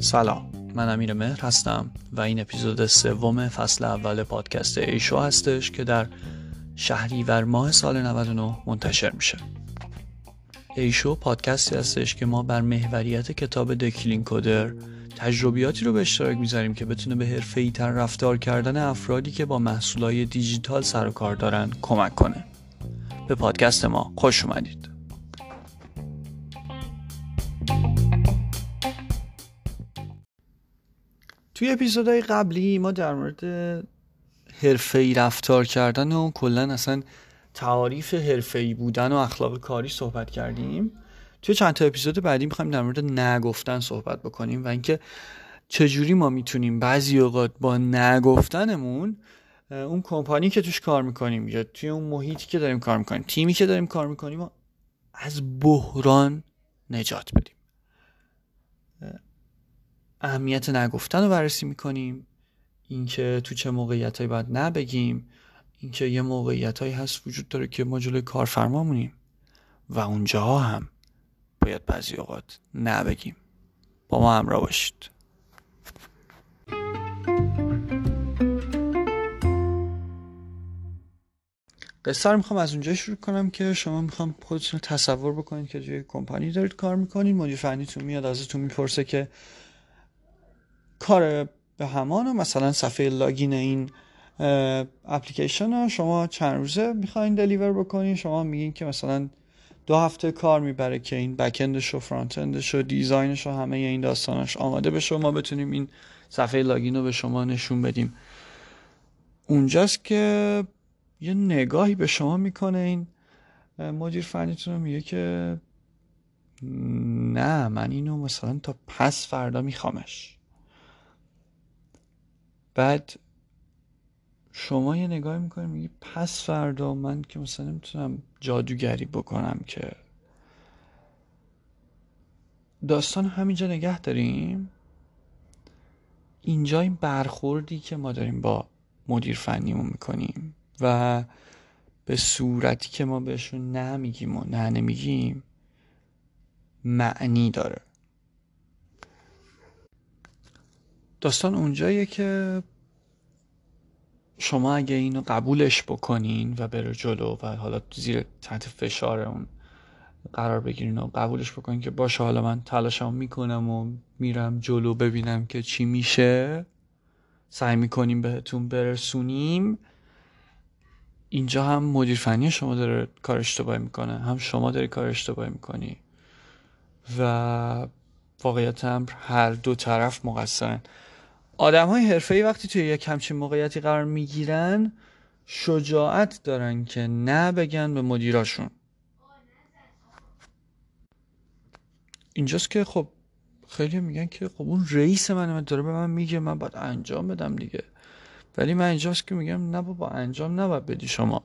سلام من امیر مهر هستم و این اپیزود سوم فصل اول پادکست ایشو هستش که در شهریور ماه سال 99 منتشر میشه. ایشو پادکستی هستش که ما بر محوریت کتاب دکلین کودر تجربیاتی رو به اشتراک می‌ذاریم که بتونه به حرفه تر رفتار کردن افرادی که با محصولای دیجیتال سر و کار دارن کمک کنه. به پادکست ما خوش اومدید. توی اپیزودهای قبلی ما در مورد حرفه‌ای رفتار کردن و کلا اصلا تعاریف حرفه‌ای بودن و اخلاق کاری صحبت کردیم. توی چند تا اپیزود بعدی می‌خوایم در مورد نگفتن صحبت بکنیم و اینکه چجوری ما می‌تونیم بعضی اوقات با نگفتنمون اون کمپانی که توش کار می‌کنیم یا توی اون محیطی که داریم کار می‌کنیم تیمی که داریم کار می‌کنیم از بحران نجات بدیم. اهمیت نگفتن رو بررسی می‌کنیم. اینکه تو چه موقعیت هایی باید نبگیم. اینکه یه موقعیت هایی هست وجود داره که ما جلوی کارفرمامونیم. و اونجاها هم باید بعضی اوقات نبگیم. با ما همراه باشید. قصه رو می‌خوام از اونجا شروع کنم که شما می‌خوام خودتون تصور بکنید که توی کمپانی دارید کار می‌کنید. مدیر فنیتون میاد ازتون می‌پرسه که کار به همان مثلا صفحه login این اپلیکیشن رو شما چند روزه می‌خواین deliver بکنین. شما میگین که مثلا دو هفته کار می‌بره که این backend ش و frontend ش و design ش و همه این داستانش آماده بشه ما بتونیم این صفحه login رو به شما نشون بدیم. اونجاست که یه نگاهی به شما می‌کنه این مدیر فنیتون رو میگه که نه من اینو مثلا تا پس فردا میخوامش. بعد شما یه نگاه می‌کنی میگی پس فردا من که مثلا نمی‌تونم جادوگری بکنم که. داستان همینجا نگه داریم. اینجا این برخوردی که ما داریم با مدیر فنیمون می‌کنیم و به صورتی که ما بهشون نه میگیم و نه نمیگیم معنی داره. داستان اونجاییه که شما اگه اینو قبولش بکنین و بره جلو و حالا زیر تحت فشار اون قرار بگیرین و قبولش بکنین که باشه حالا من تلاشم می‌کنم و میرم جلو ببینم که چی میشه. سعی می‌کنیم بهتون برسونیم. اینجا هم مدیر فنی شما داره کار اشتباهی می‌کنه هم شما داری کار اشتباهی می‌کنی و واقعیت هم هر دو طرف مقصرن. آدم های حرفه وقتی توی یک همچین موقعیتی قرار می‌گیرن شجاعت دارن که نه بگن به مدیراشون. اینجاست که خب خیلی میگن که خب اون رئیس من داره به من میگه من باید انجام بدم دیگه. ولی من اینجاست که میگم نه بابا انجام نباید بدی شما.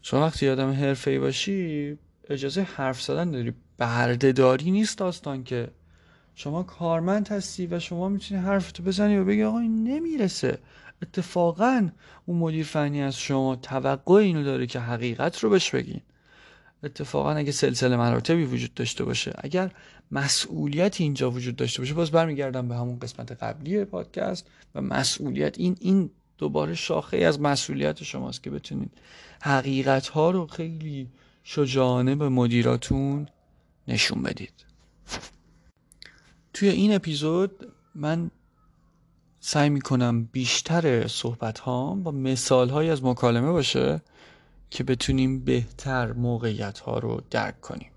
چون وقتی آدم حرفه ای باشی اجازه حرف زدن داری. بردهداری نیست داستان که شما کارمند هستی و شما می‌تونی حرفتو بزنی و بگی آقا این نمی‌رسه. اتفاقا اون مدیر فنی از شما توقع اینو داره که حقیقت رو بهش بگین. اتفاقا اگه سلسله مراتبی وجود داشته باشه اگر مسئولیت اینجا وجود داشته باشه باز برمیگردم به همون قسمت قبلی پادکست و مسئولیت. این این دوباره شاخه از مسئولیت شماست که بتونید حقیقت ها رو خیلی شجاعانه به مدیراتون نشون بدید. توی این اپیزود من سعی می‌کنم بیشتر صحبت هام با مثال های از مکالمه باشه که بتونیم بهتر موقعیت ها رو درک کنیم.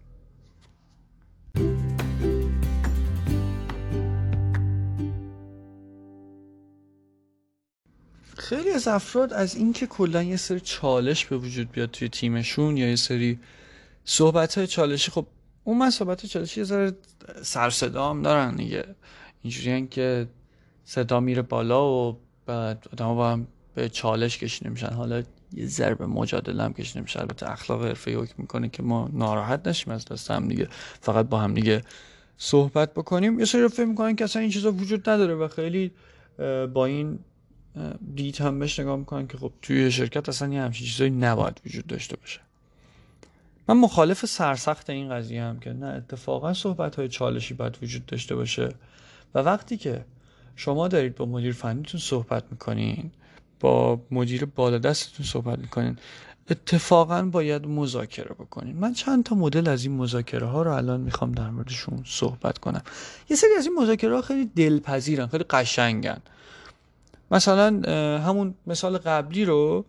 خیلی از افراد از اینکه کلا یه سری چالش به وجود بیاد توی تیمشون یا یه سری صحبت های چالشی خب اون من صحبت چالشی یه ذره سر هم دارن دیگه. اینجوری که صدا میره بالا و بعد آدم با هم به چالش کشیده میشن. حالا یه ضرب مجادله هم کشیده میشه. البته اخلاق حرفه حکم می‌کنه که ما ناراحت نشیم از دست هم دیگه. فقط با هم دیگه صحبت بکنیم. یه سری فکر می‌کنن که اصلا این چیزا وجود نداره و خیلی با این دید هم بهش نگاه می‌کنن که خب توی شرکت اصلا یه همچین چیزایی نباید وجود داشته باشه. من مخالف سرسخت این قضیه هم که نه اتفاقا صحبت های چالشی باید وجود داشته باشه. و وقتی که شما دارید با مدیر فنیتون صحبت می‌کنین با مدیر بالا دستتون صحبت می‌کنین اتفاقا باید مذاکره بکنین. من چند تا مدل از این مذاکره ها رو الان می‌خوام در موردشون صحبت کنم. یه سری از این مذاکره ها خیلی دلپذیرن خیلی قشنگن. مثلا همون مثال قبلی رو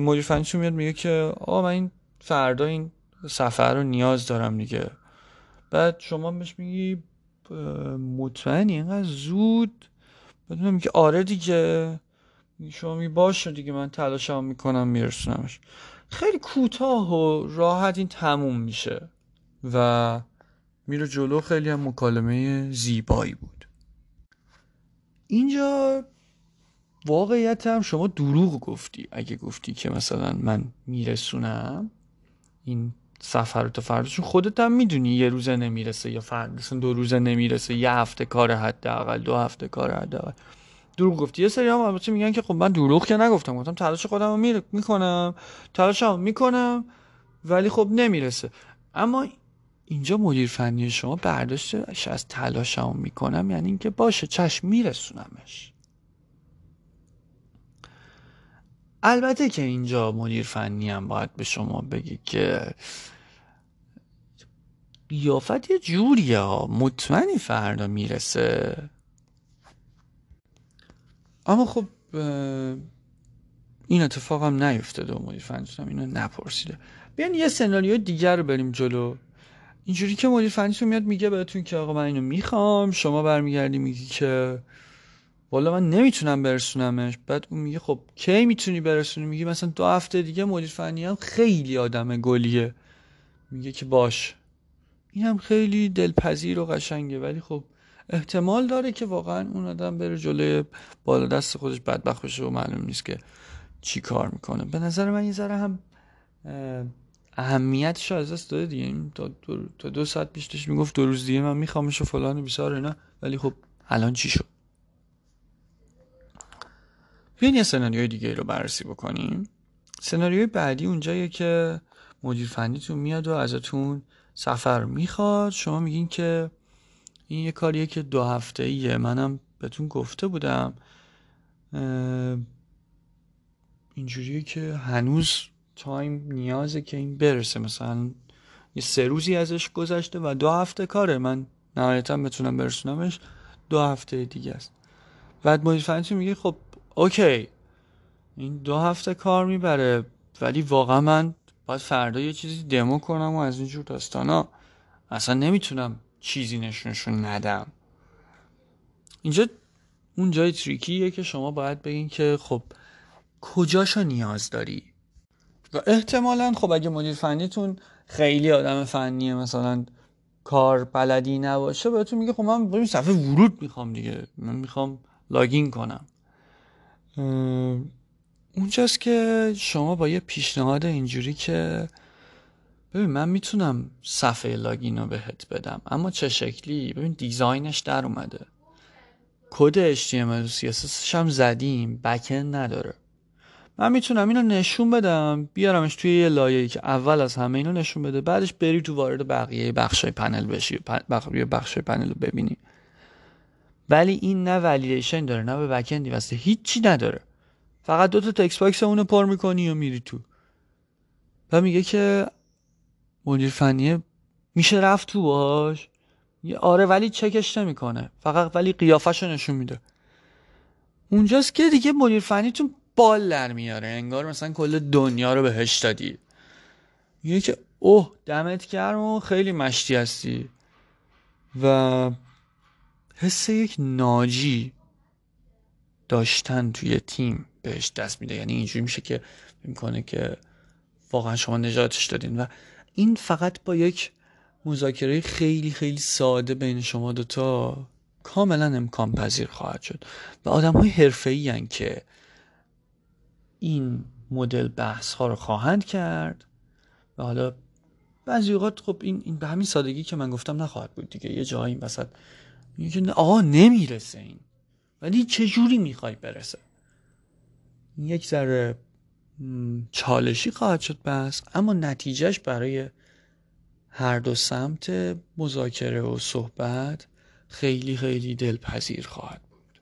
مدیر فنیتون میاد میگه که آقا من این فردا این سفر رو نیاز دارم دیگه. بعد شما بهش میگی مطمئنی؟ اینقدر زود؟ بدونم که آره دیگه. شما می باشه دیگه من تلاشم می‌کنم میرسونمش. خیلی کوتاه و راحت این تموم میشه و میره جلو. خیلی هم مکالمه زیبایی بود. اینجا واقعیت هم شما دروغ گفتی. اگه گفتی که مثلا من میرسونم این سفر تا فرداشون خودت هم می‌دونی یه روزه نمی‌رسه یا فرد دو روزه نمی‌رسه یه هفته کار حداقل دو هفته کار حداقل. دروغ گفتی. یه سری هم البته میگن که خب من دروغ که نگفتم. گفتم تلاش خودم رو می... می‌کنم. تلاشم می‌کنم ولی خب نمی‌رسه. اما اینجا مدیر فنی شما برداشتش از تلاشم می‌کنم یعنی اینکه باشه چشم میرسونمش. البته که اینجا مدیر فنی هم باید به شما بگی که قیافت یه جوریه ها. مطمئنی فردا می‌رسه. اما خب این اتفاق هم نیفتاده و مدیر فنیتون اینو نپرسیده. بیان یه سناریو دیگر رو بریم جلو. اینجوری که مدیر فنیتون میاد میگه بهتون که آقا من اینو می‌خوام. شما برمیگردی میگی که والا من نمی‌تونم برسونمش. بعد اون میگه خب کی می‌تونی برسونی؟ میگه مثلا دو هفته دیگه مدیر فنی هم خیلی آدم گلیه. میگه که باش. این هم خیلی دلپذیر و قشنگه. ولی خب احتمال داره که واقعا اون آدم بره جلوی بالا دست خودش بدبخت بشه و معلوم نیست که چی کار می‌کنه. به نظر من یه ذره هم اهمیتش از دست داده دیگه. تا دو, دو ساعت پیش می‌گفت دو روز دیگه من میخوامش و فلان بیسار اینا. ولی خب الان چی شد؟ بیاین یه سناریوی دیگه رو بررسی بکنیم. سناریوی بعدی اونجاییه که مدیر فنیتون میاد و ازتون سفر می‌خواد. شما میگین که این یه کاریه که دو هفته ایه منم بهتون گفته بودم. اینجوریه که هنوز تایم نیازه که این برسه. مثلا یه سه روزی ازش گذشته و دو هفته کاره. من نهایتا بتونم برسونمش. دو هفته دیگه است. بعد مدیر میگه خب اوکی. این دو هفته کار می‌بره ولی واقعا من باید فردا یه چیزی دمو کنم و از اینجور داستانا اصلا نمی‌تونم چیزی نشونشون ندم. اینجا اون جای تریکیه که شما باید بگین که خب کجاشو نیاز داری؟ و احتمالا خب اگه مدیر فنیتون خیلی آدم فنیه مثلا کار بلدی نباشه بهتون میگه خب من صفحه ورود می‌خوام دیگه. من می‌خوام login کنم. اونجاست که شما با یه پیشنهاد اینجوری که ببین من می‌تونم صفحه login رو بهت بدم اما چه شکلی؟ ببین design ش در اومده. کد HTML و CSS هم زدیم backend نداره. من می‌تونم اینو نشون بدم بیارمش توی یه لایه‌ای که اول از همه اینو نشون بده بعدش بری تو وارد بقیه بخشای پنل بشی بقیه بخشای پنل رو ببینی. ولی این نه validation داره نه به backend ی واسه هیچی نداره. فقط دو تا text box اونو پر می‌کنی و میری تو. و میگه که مدیر فنیه میشه رفت تو باش آره ولی چکش نمی‌کنه. فقط ولی قیافش نشون میده. اونجاست که دیگه مدیر فنیتون بال در میاره. انگار مثلا کل دنیا رو بهش دادی. میگه که اوه دمت گرم و خیلی مشتی هستی. و حس یک ناجی داشتن توی تیم بهش دست میده. یعنی اینجوری میشه که می‌کنه که واقعا شما نجاتش دادین. و این فقط با یک مذاکره خیلی خیلی ساده بین شما دوتا کاملا امکان پذیر خواهد شد. و آدم های حرفه که این مدل بحث ها رو خواهند کرد. و حالا بعضی اوقات خب این, این به همین سادگی که من گفتم نخواهد بود دیگه. یه جایی این وسط میگه آقا نمی‌رسه این. ولی چجوری می‌خوای برسه؟ یک ذره چالشی خواهد شد بس. اما نتیجهش برای هر دو سمت مذاکره و صحبت خیلی خیلی دلپذیر خواهد بود.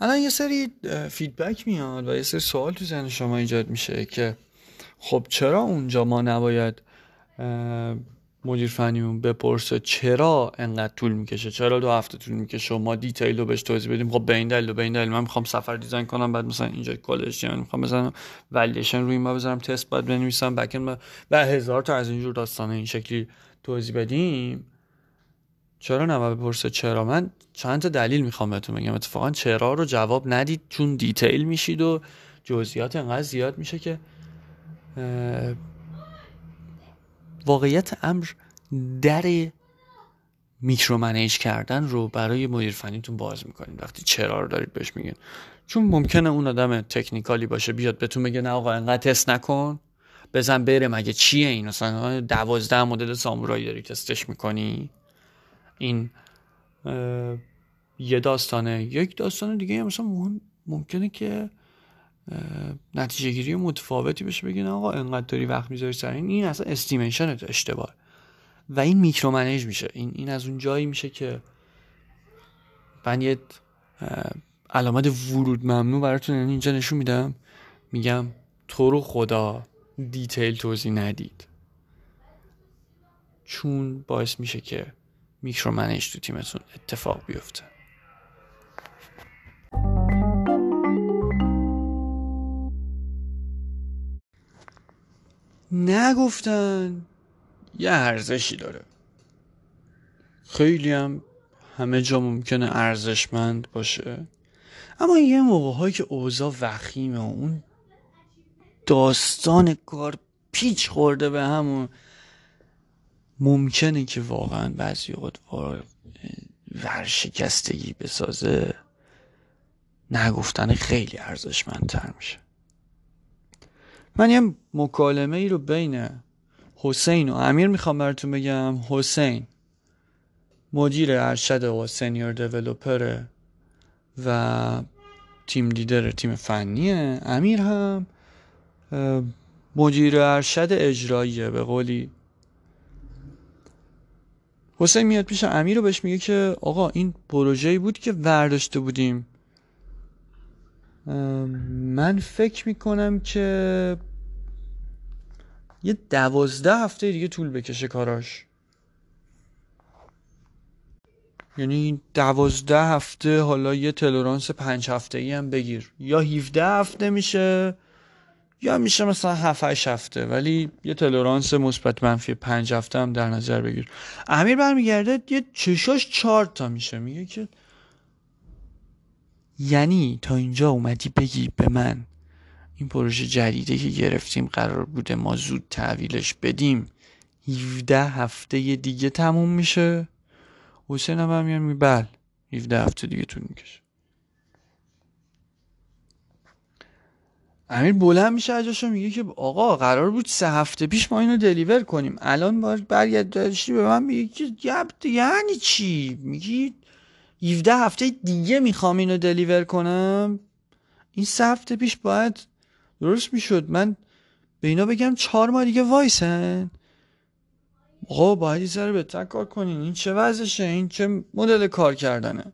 الان یه سری feedback میاد و یه سری سوال تو ذهن شما ایجاد میشه که خب چرا اونجا ما نباید مدیر فنیمون بپرسه چرا انقدر طول می‌کشه؟ چرا دو هفته طول می‌کشه؟ و ما detail رو بهش توضیح بدیم. خب به این دلیل و به این دلیل من می‌خوام صفحه design کنم بعد مثلا اینجا کالج من می‌خوام بزنم ولیدیشن روی ما بذارم تست بعد بنویسم بکن و هزار تا از اینجور داستانه این شکلی توضیح بدیم. چرا نه بپرسه چرا؟ من چند تا دلیل می‌خوام بهتون بگم. اتفاقا چرا رو جواب ندید چون دیتیل میشید و جزئیات انقدر زیاد میشه که واقعیت امر در میکرو منیج کردن رو برای مدیر فنیتون باز می‌کنید. وقتی چرا رو دارید بهش میگین. چون ممکنه اون آدم تکنیکالی باشه بیاد بهتون بگه نه آقا انقدر تست نکن بزن بره. مگه چیه این؟ مثلا دوازده مدل سامورایی داری تستش می‌کنی؟ این یه داستانه. یک داستان دیگه مثلا ممکنه که نتیجه گیری متفاوتی بشه بگین آقا انقدر داری وقت می‌ذاری سر این؟ این اصلا استیمیشن اشتباه. و این میکرو منیج میشه. این این از اون جایی میشه که من یه علامت ورود ممنوع براتون یعنی اینجا نشون میدم. میگم تو رو خدا دیتیل توضیح ندید. چون باعث میشه که میکرو منیج تو تیمتون اتفاق بیفته. نگفتن. یه ارزشی داره. خیلی هم همه جا ممکنه ارزشمند باشه. اما یه موقع هایی که اوضاع وخیمه و اون داستان کار پیچ خورده به همون ممکنه که واقعا بعضی اوقات ورشکستگی بسازه نگفتن خیلی ارزشمندتر میشه. من یه مکالمه ای رو بین حسین و امیر می‌خوام براتون بگم. حسین مدیر ارشد و سنیور دیولوپر و تیم لیدر تیم فنیه. امیر هم مدیر ارشد اجراییه به قولی. حسین میاد پیش امیر رو بهش میگه که آقا این پروژه‌ای بود که ورداشته بودیم. من فکر می‌کنم که یه دوازده هفته دیگه طول بکشه کاراش. یعنی دوازده هفته حالا یه تلورانس پنج هفته ای هم بگیر. یا 17 هفته میشه یا میشه مثلا 7 8 هفته. ولی یه تلورانس مثبت منفی پنج هفته هم در نظر بگیر. امیر برمیگرده یه چشاش چهار تا میشه. میگه که یعنی تا اینجا اومدی بگی به من. این پروژه جدیده که گرفتیم قرار بوده ما زود تحویلش بدیم. 17 هفته دیگه تموم میشه. حسین هم هم می بل 17 هفته دیگه طول می‌کشه. امیر بلند میشه از میگه که آقا قرار بود سه هفته پیش ما اینو دلیور کنیم. الان باید برگردشتی به من میگه که یعنی چی؟ میگی 17 هفته دیگه می‌خوام اینو دلیور کنم. این سه هفته پیش باید درست می‌شد. من به اینا بگم چهار ماه دیگه وایسن. آقا باید یه ذره بهتر کار کنین. این چه وضعشه؟ این چه مدل کار کردنه؟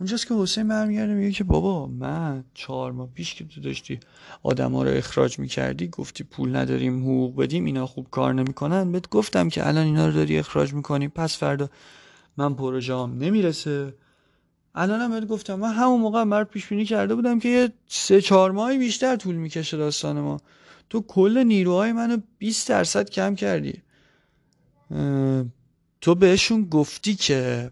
اونجاست که حسین برمیگرده میگه که بابا من چهار ماه پیش که تو داشتی آدم ها رو اخراج می‌کردی گفتی پول نداریم حقوق بدیم اینا خوب کار نمی‌کنن. بهت گفتم که الان اینا رو داری اخراج می‌کنی. پس فردا من پروژه هم نمی‌رسه. الان هم گفتم من همون موقع هم پیش بینی کرده بودم که یه سه چهار ماهی بیشتر طول می‌کشه داستان ما. تو کل نیروهای منو 20 درصد کم کردی. تو بهشون گفتی که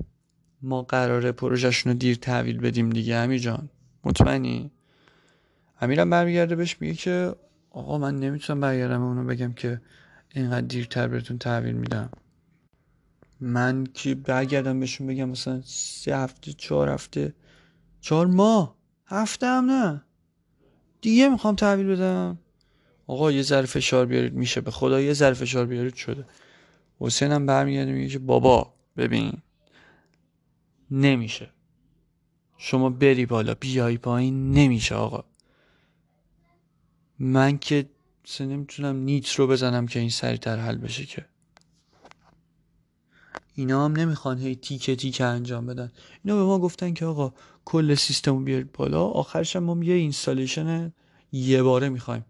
ما قراره پروژهشون رو دیر تحویل بدیم دیگه امیر جان. مطمئنی؟ امیرم برمیگرده بهش میگه که آقا من نمی‌تونم برگردم اونو بگم که اینقدر دیرتر بهتون تحویل میدم. من که برگردم بهشون بگم مثلا سه هفته چهار هفته. چهار ماه؟ هفته هم نه. دیگه می‌خوام تحویل بدم. آقا یه ذره فشار بیارید میشه. به خدا یه ذره فشار بیارید شده. حسین هم برمیگرده میگه که بابا ببین. نمیشه. شما بری بالا بیای پایین نمیشه آقا. من که نمی‌تونم نیت رو بزنم که این سریعتر حل بشه که. اینا هم نمی‌خوان هی تیکه تیکه انجام بدن. اینا به ما گفتن که آقا کل سیستم رو بیارید بالا. آخرش هم ما یه installation یه باره می‌خوایم.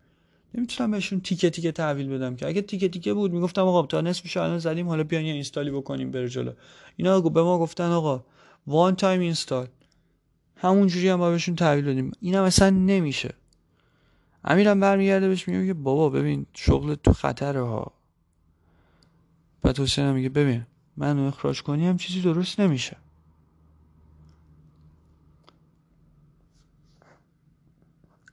نمی‌تونم بهشون تیکه تیکه تحویل بدم که. اگه تیکه تیکه بود می‌گفتم آقا تا نصفش الان زدیم حالا بیان یه install ی بکنیم بره جلو. اینا به ما گفتن آقا one time install همونجوری هم با بهشون تحویل بدیم. اینم اصلا نمیشه. امیرم برمیگرده بهش میگه بابا ببین شغل تو خطره ها. بعد حسین میگه ببین منو اخراج کنی هم چیزی درست نمیشه.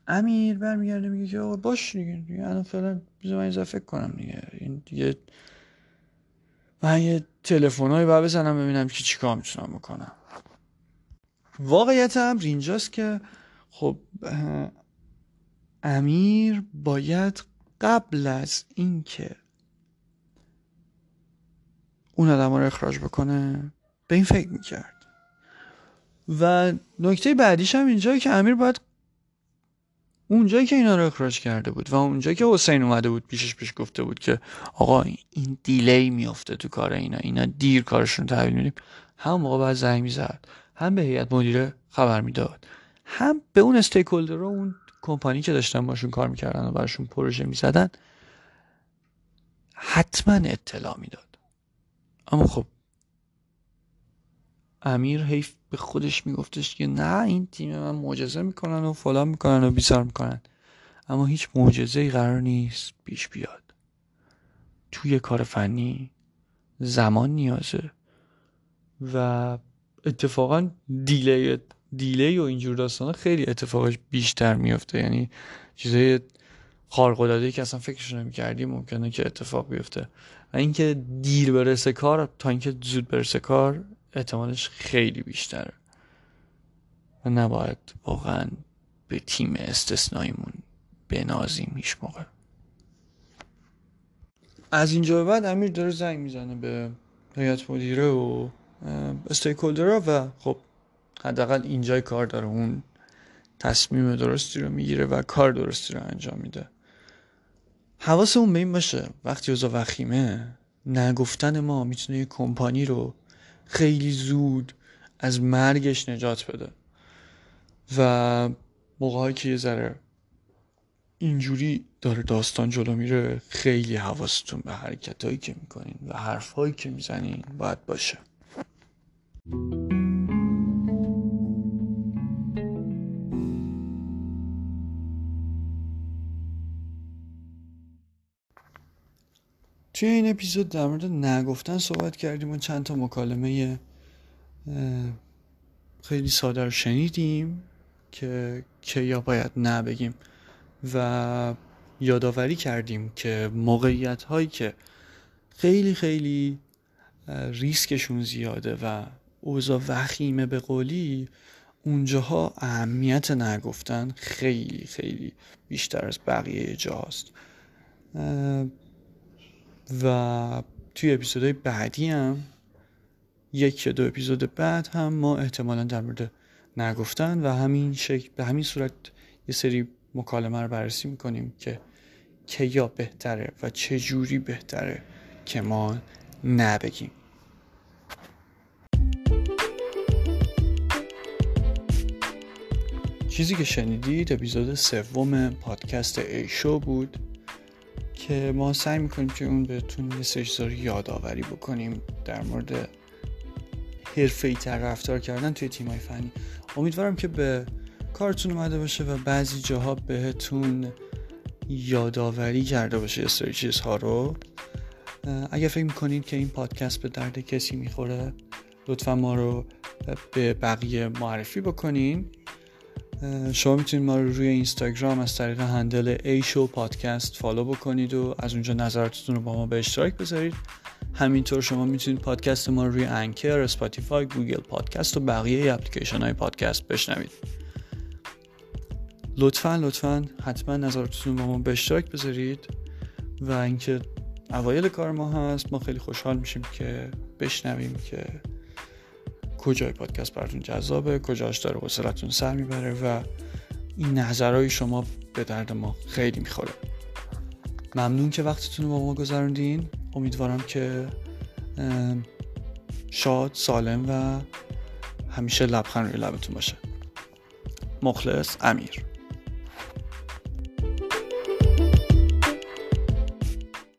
امیر برمیگرده میگه که آقا باش دیگه دیگه الان فعلا بذار من فکر کنم دیگه. این دیگه من یه تلفنایی باید بزنم ببینم که چیکار می‌تونم بکنم. واقعیت هم اینجاست که خب امیر باید قبل از اینکه اون آدم رو اخراج بکنه. به این فکر می‌کرد. و نکته بعدیش هم اینجایی که امیر باید اونجایی که اینا رو اخراج کرده بود و اونجایی که حسین اومده بود پیشش پیش گفته بود که آقا این دیلی میافته تو کار اینا اینا دیر کارشون تحویل میدیم. هم موقع باید زنگ می‌زد هم به هیئت مدیره خبر می‌داد هم به اون استیک رو اون کمپانی که داشتن باشون کار می‌کردن و براشون پروژه می‌زدن حتما اطلاع می‌داد. اما خب امیر حیف به خودش میگفتش که نه این تیم من معجزه می‌کنن و فلان می‌کنن و بیزار می‌کنن. اما هیچ معجزه ای قرار نیست پیش بیاد. توی کار فنی زمان نیازه و اتفاقا دیلی دیلی و اینجور داستان خیلی اتفاقش بیشتر میفته یعنی چیزای خارق که اصلا فکرش نمی‌کردی ممکنه که اتفاق بیفته. و اینکه دیر برسه کار تا اینکه زود برسه کار احتمالش خیلی بیشتره و نباید واقعا به تیم استثناییمون بنازیم هیچ موقع. از اینجا به بعد امیر داره زنگ می‌زنه به هیئت مدیره و استیکولدرها و خب حداقل اینجای کار داره. اون تصمیم درستی رو می‌گیره و کار درستی رو انجام میده. حواسمون به این باشه. وقتی اوضاع وخیمه نگفتن ما می‌تونه یه کمپانی رو خیلی زود از مرگش نجات بده. و موقعی که یه ذره اینجوری داره داستان جلو میره خیلی حواستون به حرکت که می‌کنین و حرف هایی که می‌زنین باید باشه. توی این اپیزود در مورد نگفتن صحبت کردیم و چند تا مکالمه خیلی ساده رو شنیدیم که کیا باید نبگیم و یادآوری کردیم که موقعیت هایی که خیلی خیلی ریسکشون زیاده و اوضاع وخیمه به قولی اونجاها اهمیت نگفتن خیلی خیلی بیشتر از بقیه جاست. و توی اپیزودهای بعدی هم یک یا دو اپیزود بعد هم ما احتمالا در مورد نگفتن و همین شکل به همین صورت یه سری مکالمه رو بررسی می‌کنیم که که یا بهتره و چه جوری بهتره که ما نبگیم. چیزی که شنیدید اپیزود سوم پادکست ایشو بود. که ما سعی می‌کنیم که اون بهتون یه سری یادآوری بکنیم در مورد حرفه تر رفتار کردن توی تیمای فنی. امیدوارم که به کارتون اومده باشه و بعضی جاها بهتون یادآوری کرده باشه یه سری چیزها رو. اگر فکر می‌کنید که این پادکست به درد کسی می‌خوره لطفا ما رو به بقیه معرفی بکنین. شما می‌تونید ما رو روی اینستاگرام از طریق هندل ای شو پادکست فالو بکنید و از اونجا نظراتتون رو با ما به اشتراک بذارید. همینطور شما می‌تونید پادکست ما رو روی Anchor، Spotify، Google Podcast و بقیه اپلیکیشن های پادکست بشنوید. لطفا لطفا حتما نظراتتون با ما به اشتراک بذارید و اینکه اوایل کار ما هست ما خیلی خوشحال میشیم که بشنویم که کجای پادکست براتون جذابه کجاش داره حوصلتون سر می‌بره و این نظرهای شما به درد ما خیلی می‌خوره. ممنون که وقتتون رو با ما گذروندین. امیدوارم که شاد سالم و همیشه لبخند روی لبتون باشه. مخلص امیر.